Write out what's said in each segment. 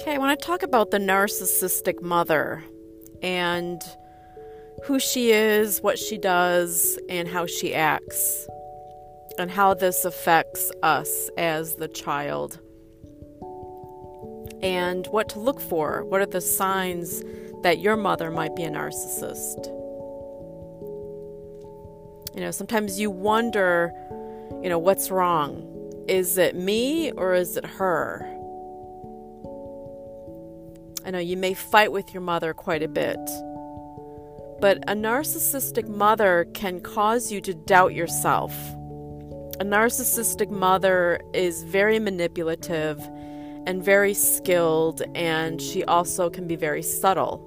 Okay, I want to talk about the narcissistic mother and who she is, what she does, and how she acts, and how this affects us as the child, and what to look for. What are the signs that your mother might be a narcissist? You know, sometimes you wonder, you know, what's wrong? Is it me or is it her? Know you may fight with your mother quite a bit, but a narcissistic mother can cause you to doubt yourself. A narcissistic mother is very manipulative and very skilled, and she also can be very subtle.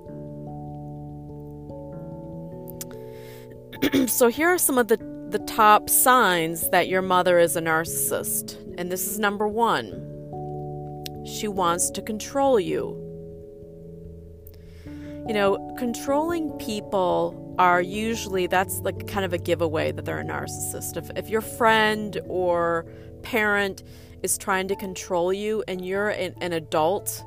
so, here are some of the, the top signs that your mother is a narcissist. And this is number one she wants to control you. You know, controlling people are usually that's like kind of a giveaway that they're a narcissist. If, if your friend or parent is trying to control you and you're an, an adult,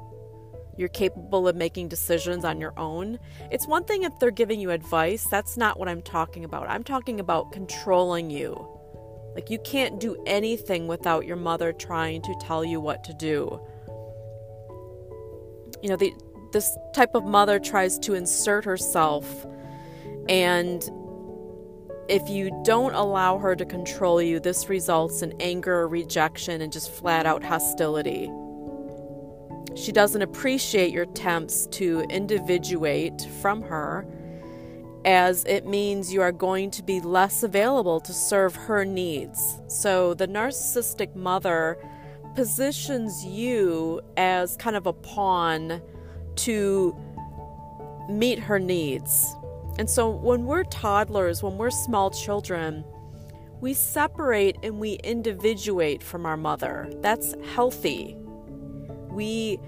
you're capable of making decisions on your own. It's one thing if they're giving you advice, that's not what I'm talking about. I'm talking about controlling you. Like, you can't do anything without your mother trying to tell you what to do. You know, the, this type of mother tries to insert herself and if you don't allow her to control you, this results in anger, rejection, and just flat out hostility. She doesn't appreciate your attempts to individuate from her, as it means you are going to be less available to serve her needs. So the narcissistic mother positions you as kind of a pawn to meet her needs. And so when we're toddlers, when we're small children, we separate and we individuate from our mother. That's healthy. We,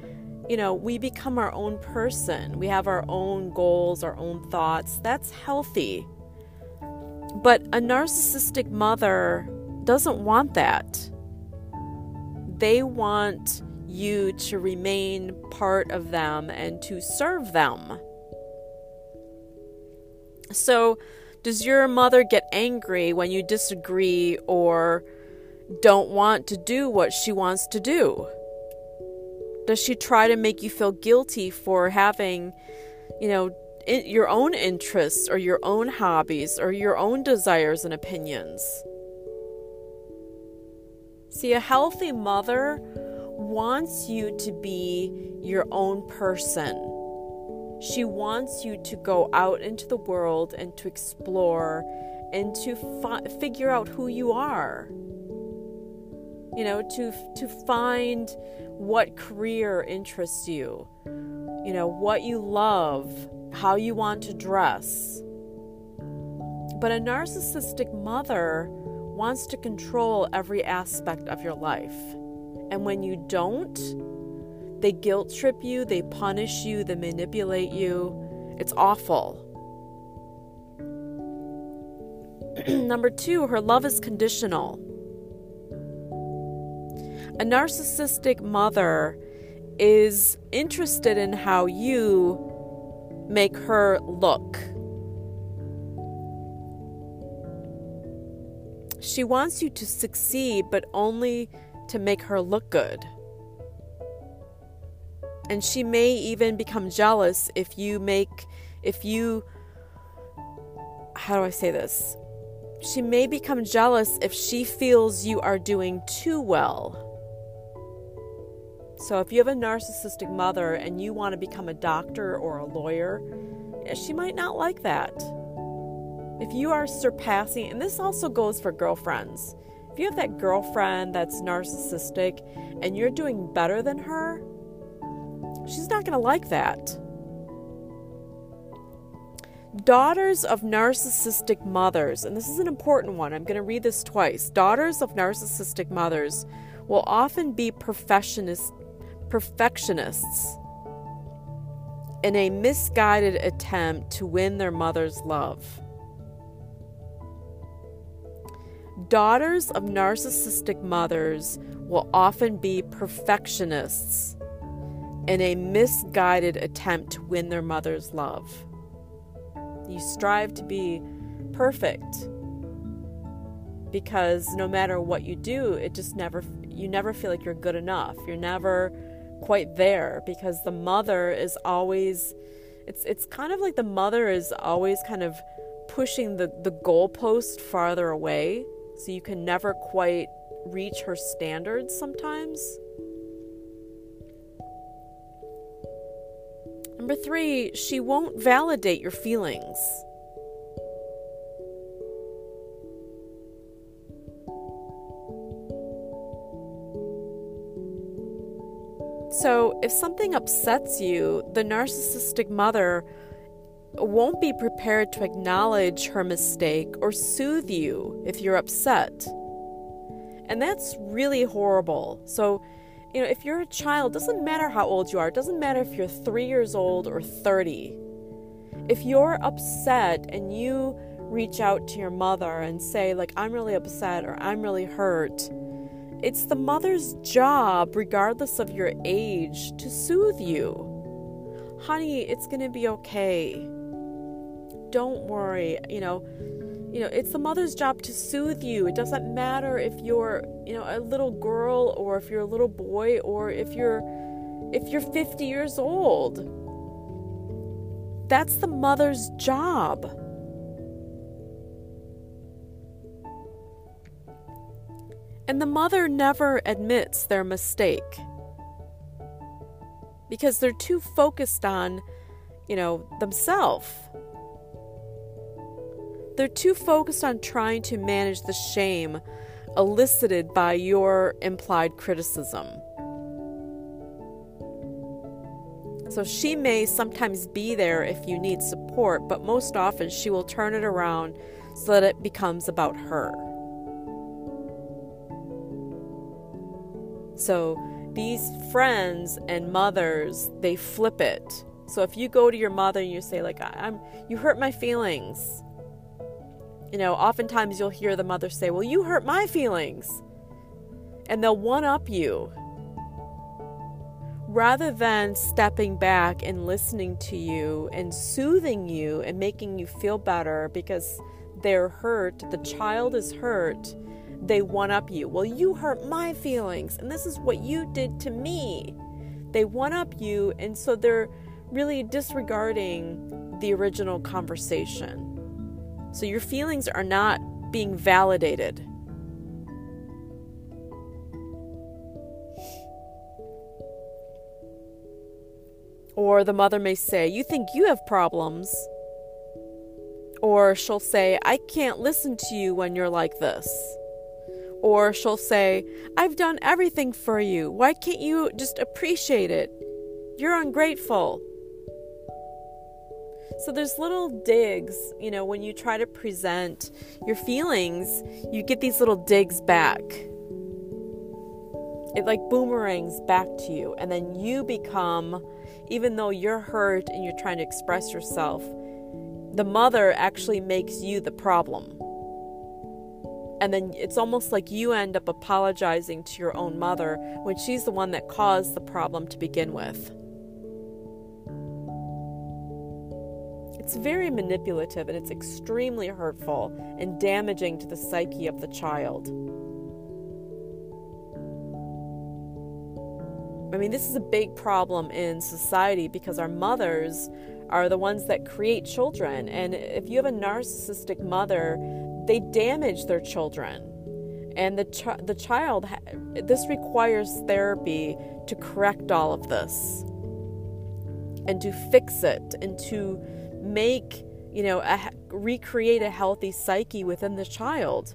you know, we become our own person. We have our own goals, our own thoughts. That's healthy. But a narcissistic mother doesn't want that. They want you to remain part of them and to serve them. So, does your mother get angry when you disagree or don't want to do what she wants to do? Does she try to make you feel guilty for having, you know, your own interests or your own hobbies or your own desires and opinions? See, a healthy mother wants you to be your own person. She wants you to go out into the world and to explore and to fi- figure out who you are. You know, to to find what career interests you. You know, what you love, how you want to dress. But a narcissistic mother wants to control every aspect of your life. And when you don't, they guilt trip you, they punish you, they manipulate you. It's awful. Number two, her love is conditional. A narcissistic mother is interested in how you make her look. She wants you to succeed, but only to make her look good. And she may even become jealous if you make, if you, how do I say this? She may become jealous if she feels you are doing too well. So, if you have a narcissistic mother and you want to become a doctor or a lawyer, she might not like that. If you are surpassing, and this also goes for girlfriends, if you have that girlfriend that's narcissistic and you're doing better than her, she's not going to like that. Daughters of narcissistic mothers, and this is an important one, I'm going to read this twice. Daughters of narcissistic mothers will often be perfectionists, perfectionists in a misguided attempt to win their mother's love. Daughters of narcissistic mothers will often be perfectionists in a misguided attempt to win their mother's love. You strive to be perfect because no matter what you do, it just never you never feel like you're good enough. You're never quite there because the mother is always it's it's kind of like the mother is always kind of pushing the the goalpost farther away so you can never quite reach her standards sometimes. Number 3, she won't validate your feelings. So, if something upsets you, the narcissistic mother won't be prepared to acknowledge her mistake or soothe you if you're upset. And that's really horrible. So, you know, if you're a child, doesn't matter how old you are, doesn't matter if you're 3 years old or 30. If you're upset and you reach out to your mother and say like I'm really upset or I'm really hurt, it's the mother's job, regardless of your age, to soothe you. Honey, it's going to be okay. Don't worry. You know, you know, it's the mother's job to soothe you. It doesn't matter if you're, you know, a little girl or if you're a little boy or if you're if you're 50 years old. That's the mother's job. And the mother never admits their mistake because they're too focused on, you know, themselves. They're too focused on trying to manage the shame elicited by your implied criticism. So she may sometimes be there if you need support, but most often she will turn it around so that it becomes about her. So these friends and mothers, they flip it. So if you go to your mother and you say like I'm you hurt my feelings. You know, oftentimes you'll hear the mother say, "Well, you hurt my feelings." And they'll one up you. Rather than stepping back and listening to you and soothing you and making you feel better because they're hurt, the child is hurt they one up you. Well, you hurt my feelings, and this is what you did to me. They one up you, and so they're really disregarding the original conversation. So your feelings are not being validated. Or the mother may say, You think you have problems. Or she'll say, I can't listen to you when you're like this. Or she'll say, I've done everything for you. Why can't you just appreciate it? You're ungrateful. So there's little digs, you know, when you try to present your feelings, you get these little digs back. It like boomerangs back to you, and then you become, even though you're hurt and you're trying to express yourself, the mother actually makes you the problem. And then it's almost like you end up apologizing to your own mother when she's the one that caused the problem to begin with. It's very manipulative and it's extremely hurtful and damaging to the psyche of the child. I mean, this is a big problem in society because our mothers are the ones that create children. And if you have a narcissistic mother, they damage their children. And the, ch- the child, this requires therapy to correct all of this and to fix it and to make, you know, a, recreate a healthy psyche within the child.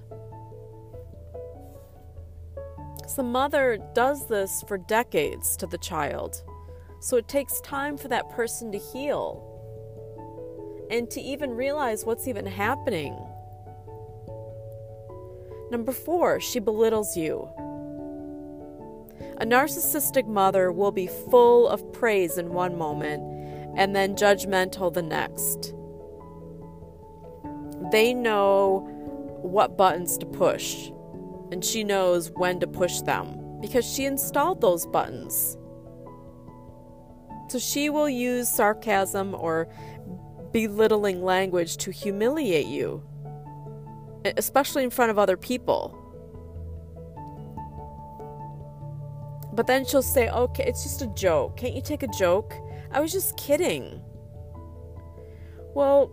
So the mother does this for decades to the child. So it takes time for that person to heal and to even realize what's even happening. Number four, she belittles you. A narcissistic mother will be full of praise in one moment and then judgmental the next. They know what buttons to push, and she knows when to push them because she installed those buttons. So she will use sarcasm or belittling language to humiliate you, especially in front of other people. But then she'll say, okay, it's just a joke. Can't you take a joke? I was just kidding. Well,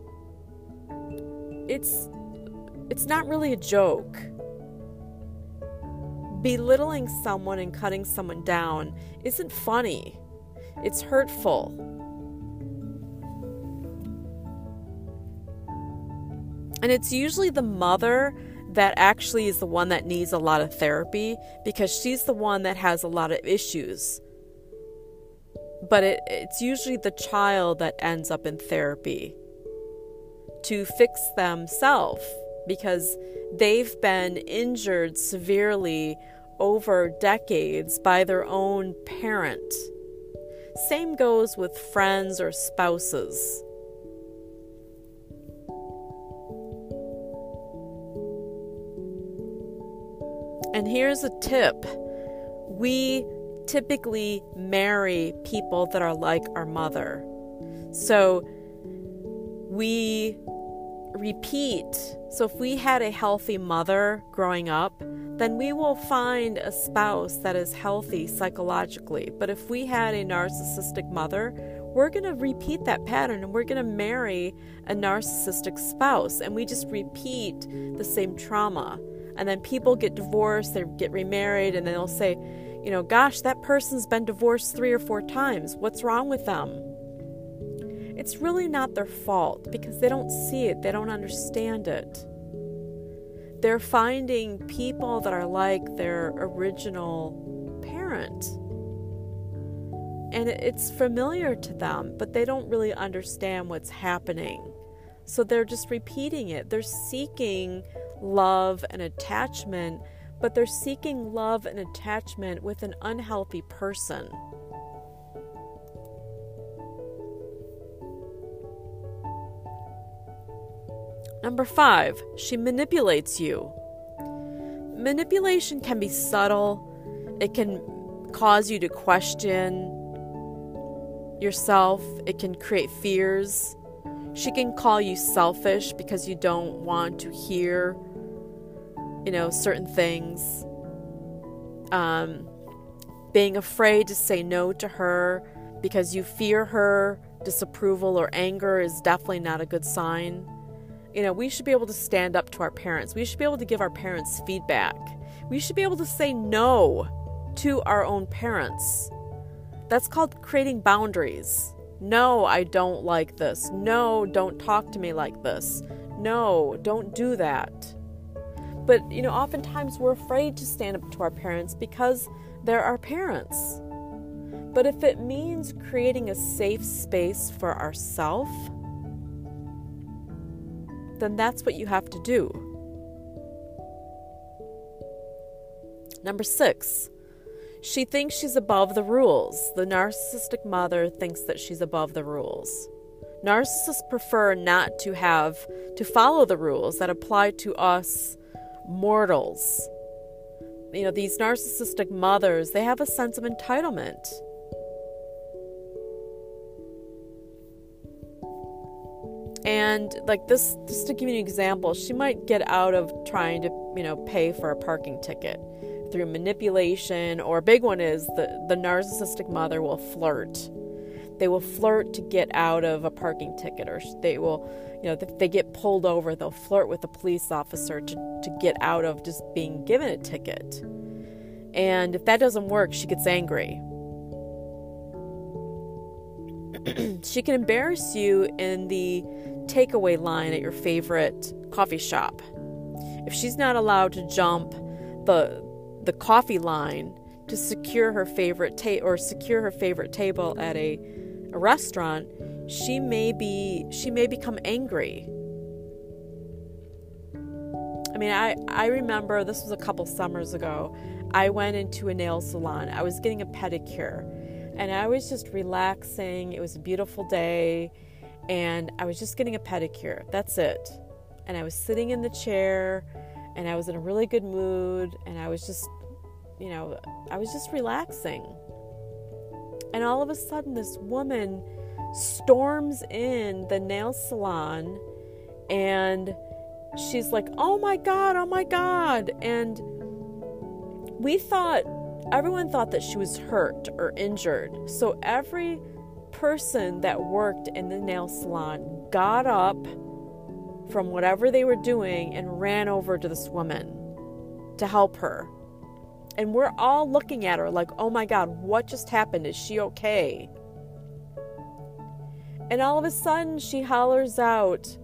it's it's not really a joke. Belittling someone and cutting someone down isn't funny. It's hurtful. And it's usually the mother that actually is the one that needs a lot of therapy because she's the one that has a lot of issues. But it, it's usually the child that ends up in therapy to fix themselves because they've been injured severely over decades by their own parent. Same goes with friends or spouses. And here's a tip we typically marry people that are like our mother. So we repeat. So if we had a healthy mother growing up, then we will find a spouse that is healthy psychologically. But if we had a narcissistic mother, we're going to repeat that pattern and we're going to marry a narcissistic spouse and we just repeat the same trauma. And then people get divorced, they get remarried, and then they'll say, you know, gosh, that person's been divorced three or four times. What's wrong with them? It's really not their fault because they don't see it, they don't understand it. They're finding people that are like their original parent. And it's familiar to them, but they don't really understand what's happening. So they're just repeating it. They're seeking love and attachment, but they're seeking love and attachment with an unhealthy person. Number five, she manipulates you. Manipulation can be subtle, it can cause you to question yourself, it can create fears. She can call you selfish because you don't want to hear you know, certain things. Um, being afraid to say no to her because you fear her disapproval or anger is definitely not a good sign. You know, we should be able to stand up to our parents. We should be able to give our parents feedback. We should be able to say no to our own parents. That's called creating boundaries. No, I don't like this. No, don't talk to me like this. No, don't do that. But, you know, oftentimes we're afraid to stand up to our parents because they're our parents. But if it means creating a safe space for ourselves, then that's what you have to do. Number six, she thinks she's above the rules. The narcissistic mother thinks that she's above the rules. Narcissists prefer not to have to follow the rules that apply to us mortals. You know, these narcissistic mothers, they have a sense of entitlement. And like this, just to give you an example, she might get out of trying to, you know, pay for a parking ticket through manipulation, or a big one is the, the narcissistic mother will flirt they will flirt to get out of a parking ticket, or they will, you know, if they get pulled over, they'll flirt with a police officer to, to get out of just being given a ticket. And if that doesn't work, she gets angry. she can embarrass you in the takeaway line at your favorite coffee shop. If she's not allowed to jump the the coffee line to secure her favorite ta- or secure her favorite table at a a restaurant, she may be she may become angry. I mean, I I remember this was a couple summers ago. I went into a nail salon. I was getting a pedicure and I was just relaxing. It was a beautiful day and I was just getting a pedicure. That's it. And I was sitting in the chair and I was in a really good mood and I was just you know, I was just relaxing. And all of a sudden, this woman storms in the nail salon and she's like, Oh my God, oh my God. And we thought, everyone thought that she was hurt or injured. So every person that worked in the nail salon got up from whatever they were doing and ran over to this woman to help her. And we're all looking at her like, oh my God, what just happened? Is she okay? And all of a sudden, she hollers out,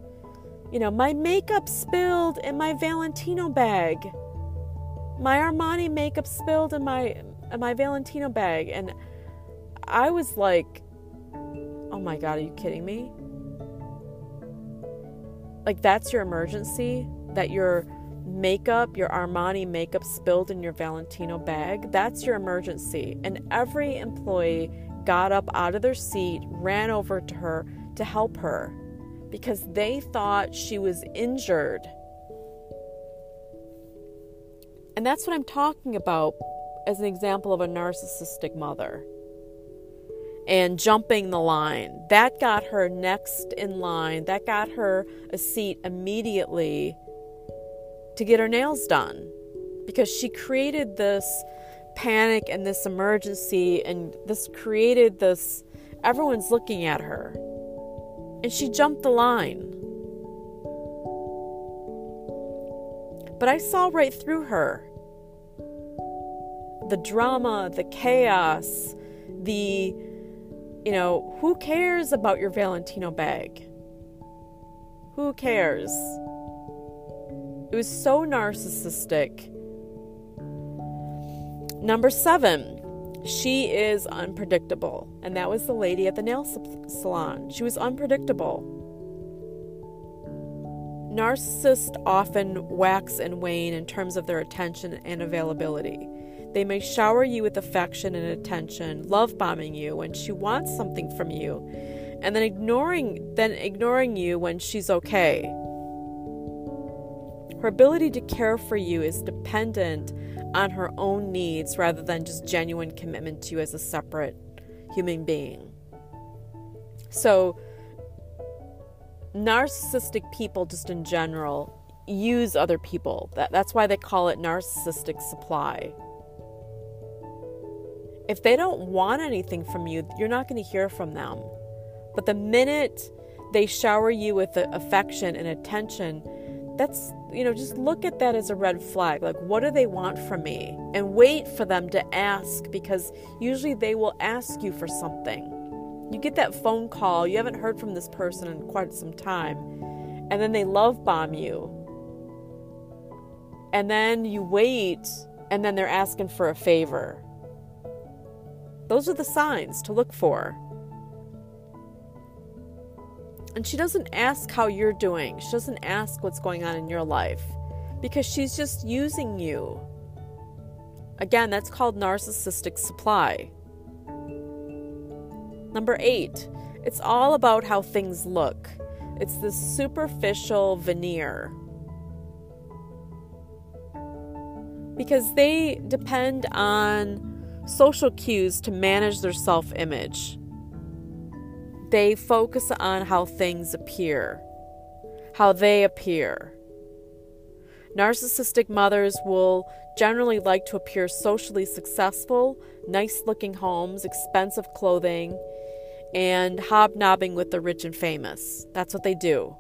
you know, my makeup spilled in my Valentino bag. My Armani makeup spilled in my in my Valentino bag. And I was like, oh my God, are you kidding me? Like, that's your emergency? That your makeup, your Armani makeup spilled in your Valentino bag? That's your emergency. And every employee got up out of their seat, ran over to her to help her because they thought she was injured. And that's what I'm talking about as an example of a narcissistic mother and jumping the line. That got her next in line. That got her a seat immediately to get her nails done because she created this panic and this emergency and this created this everyone's looking at her. And she jumped the line. But I saw right through her. The drama, the chaos, the you know, who cares about your Valentino bag? Who cares? It was so narcissistic. Number seven, she is unpredictable. And that was the lady at the nail salon. She was unpredictable. Narcissists often wax and wane in terms of their attention and availability. They may shower you with affection and attention, love bombing you when she wants something from you, and then ignoring then ignoring you when she's okay. Her ability to care for you is dependent on her own needs rather than just genuine commitment to you as a separate human being. So, narcissistic people, just in general, use other people. That, that's why they call it narcissistic supply. If they don't want anything from you, you're not going to hear from them. But the minute they shower you with affection and attention, that's, you know, just look at that as a red flag. Like, what do they want from me? And wait for them to ask because usually they will ask you for something. You get that phone call, you haven't heard from this person in quite some time, and then they love bomb you. And then you wait, and then they're asking for a favor those are the signs to look for. And she doesn't ask how you're doing. She doesn't ask what's going on in your life because she's just using you. Again, that's called narcissistic supply. Number eight, it's all about how things look. It's this superficial veneer. Because they depend on social cues to manage their self image. They focus on how things appear, how they appear. Narcissistic mothers will generally like to appear socially successful, nice looking homes, expensive clothing, and hobnobbing with the rich and famous. That's what they do.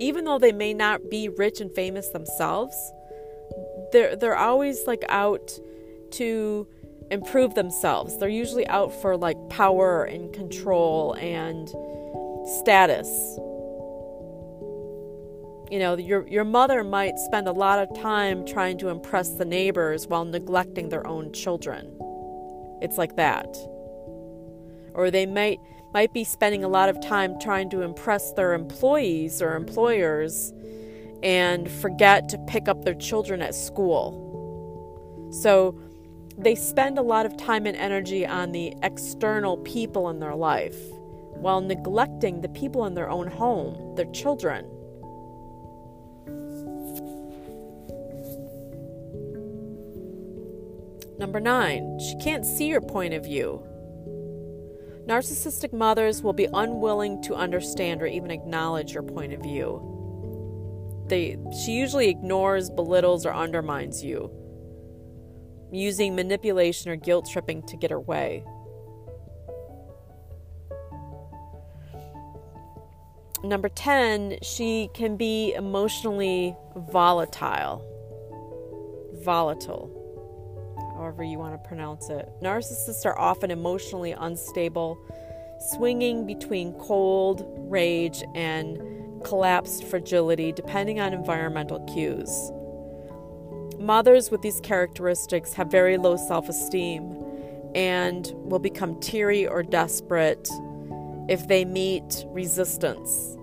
Even though they may not be rich and famous themselves, they're, they're always like out to improve themselves. They're usually out for like power and control and status. You know, your your mother might spend a lot of time trying to impress the neighbors while neglecting their own children. It's like that. Or they might might be spending a lot of time trying to impress their employees or employers and forget to pick up their children at school. So they spend a lot of time and energy on the external people in their life while neglecting the people in their own home, their children. Number nine, she can't see your point of view. Narcissistic mothers will be unwilling to understand or even acknowledge your point of view. They, she usually ignores, belittles, or undermines you, using manipulation or guilt tripping to get her way. Number 10, she can be emotionally volatile. Volatile, however you want to pronounce it. Narcissists are often emotionally unstable, swinging between cold, rage, and collapsed fragility depending on environmental cues. Mothers with these characteristics have very low self esteem and will become teary or desperate if they meet resistance.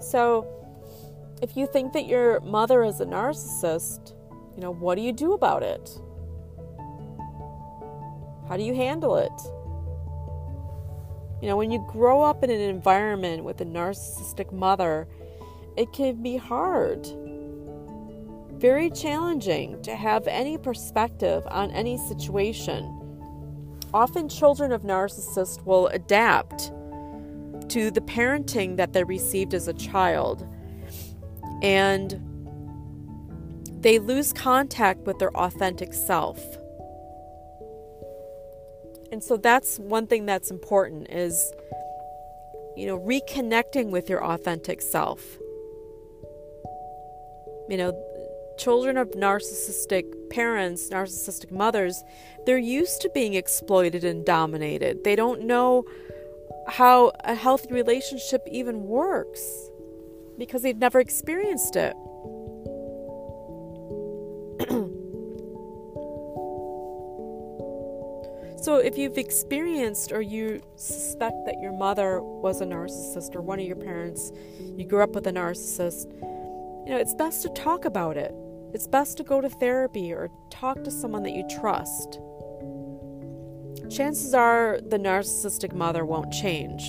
So, if you think that your mother is a narcissist, you know, what do you do about it? How do you handle it? You know, when you grow up in an environment with a narcissistic mother, it can be hard, very challenging to have any perspective on any situation. Often, children of narcissists will adapt to the parenting that they received as a child, and they lose contact with their authentic self and so that's one thing that's important is you know reconnecting with your authentic self. You know children of narcissistic parents narcissistic mothers they're used to being exploited and dominated. They don't know how a healthy relationship even works because they've never experienced it So, if you've experienced or you suspect that your mother was a narcissist or one of your parents, you grew up with a narcissist, you know, it's best to talk about it. It's best to go to therapy or talk to someone that you trust. Chances are the narcissistic mother won't change.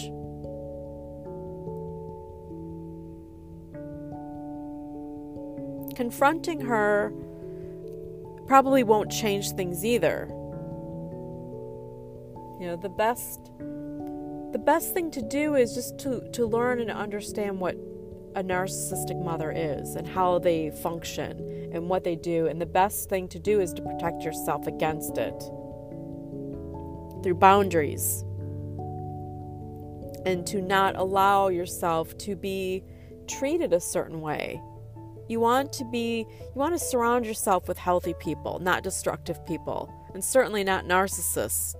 Confronting her probably won't change things either. You know, the best the best thing to do is just to, to learn and understand what a narcissistic mother is and how they function and what they do. And the best thing to do is to protect yourself against it through boundaries and to not allow yourself to be treated a certain way. You want to be you want to surround yourself with healthy people, not destructive people, and certainly not narcissists.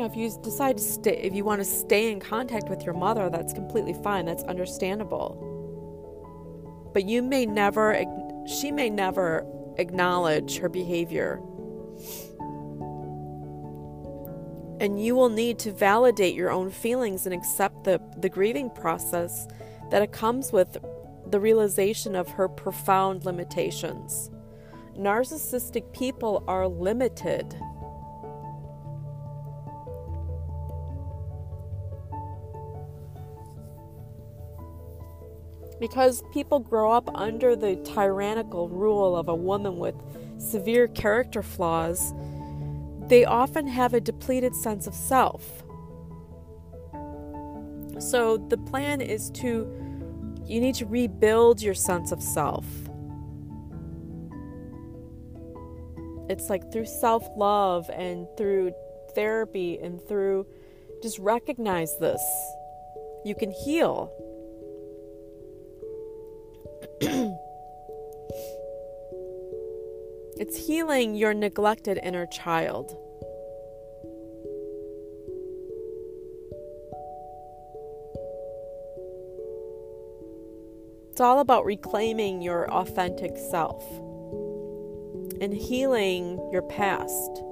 Know, if you decide to stay, if you want to stay in contact with your mother, that's completely fine. That's understandable. But you may never, she may never acknowledge her behavior. And you will need to validate your own feelings and accept the, the grieving process that it comes with the realization of her profound limitations. Narcissistic people are limited. Because people grow up under the tyrannical rule of a woman with severe character flaws, they often have a depleted sense of self. So the plan is to, you need to rebuild your sense of self. It's like through self love and through therapy and through just recognize this. You can heal it's healing your neglected inner child. It's all about reclaiming your authentic self and healing your past.